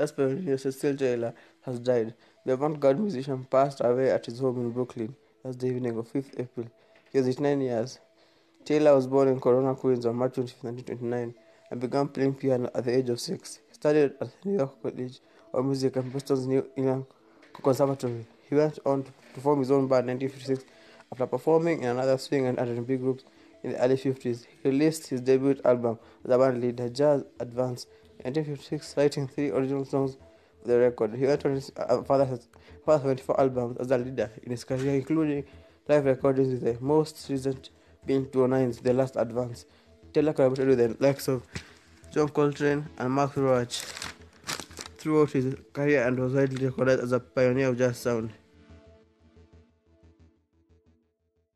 Jazz pioneer Cecil Taylor has died. The avant-garde musician passed away at his home in Brooklyn the evening of 5th April. He was 89 years. Taylor was born in Corona, Queens on March 25, 1929 and began playing piano at the age of six. He studied at New York College of Music and Boston's New England Conservatory. He went on to form his own band in 1956 after performing in another swing and R&B groups in the early 50s. He released his debut album as a band leader, Jazz Advance, 1956, writing three original songs for the record. He went on his uh, father's, father's 24 albums as a leader in his career, including live recordings with the most recent being 209's The Last Advance. Taylor collaborated with the likes of John Coltrane and Max Roach throughout his career and was widely recognized as a pioneer of jazz sound.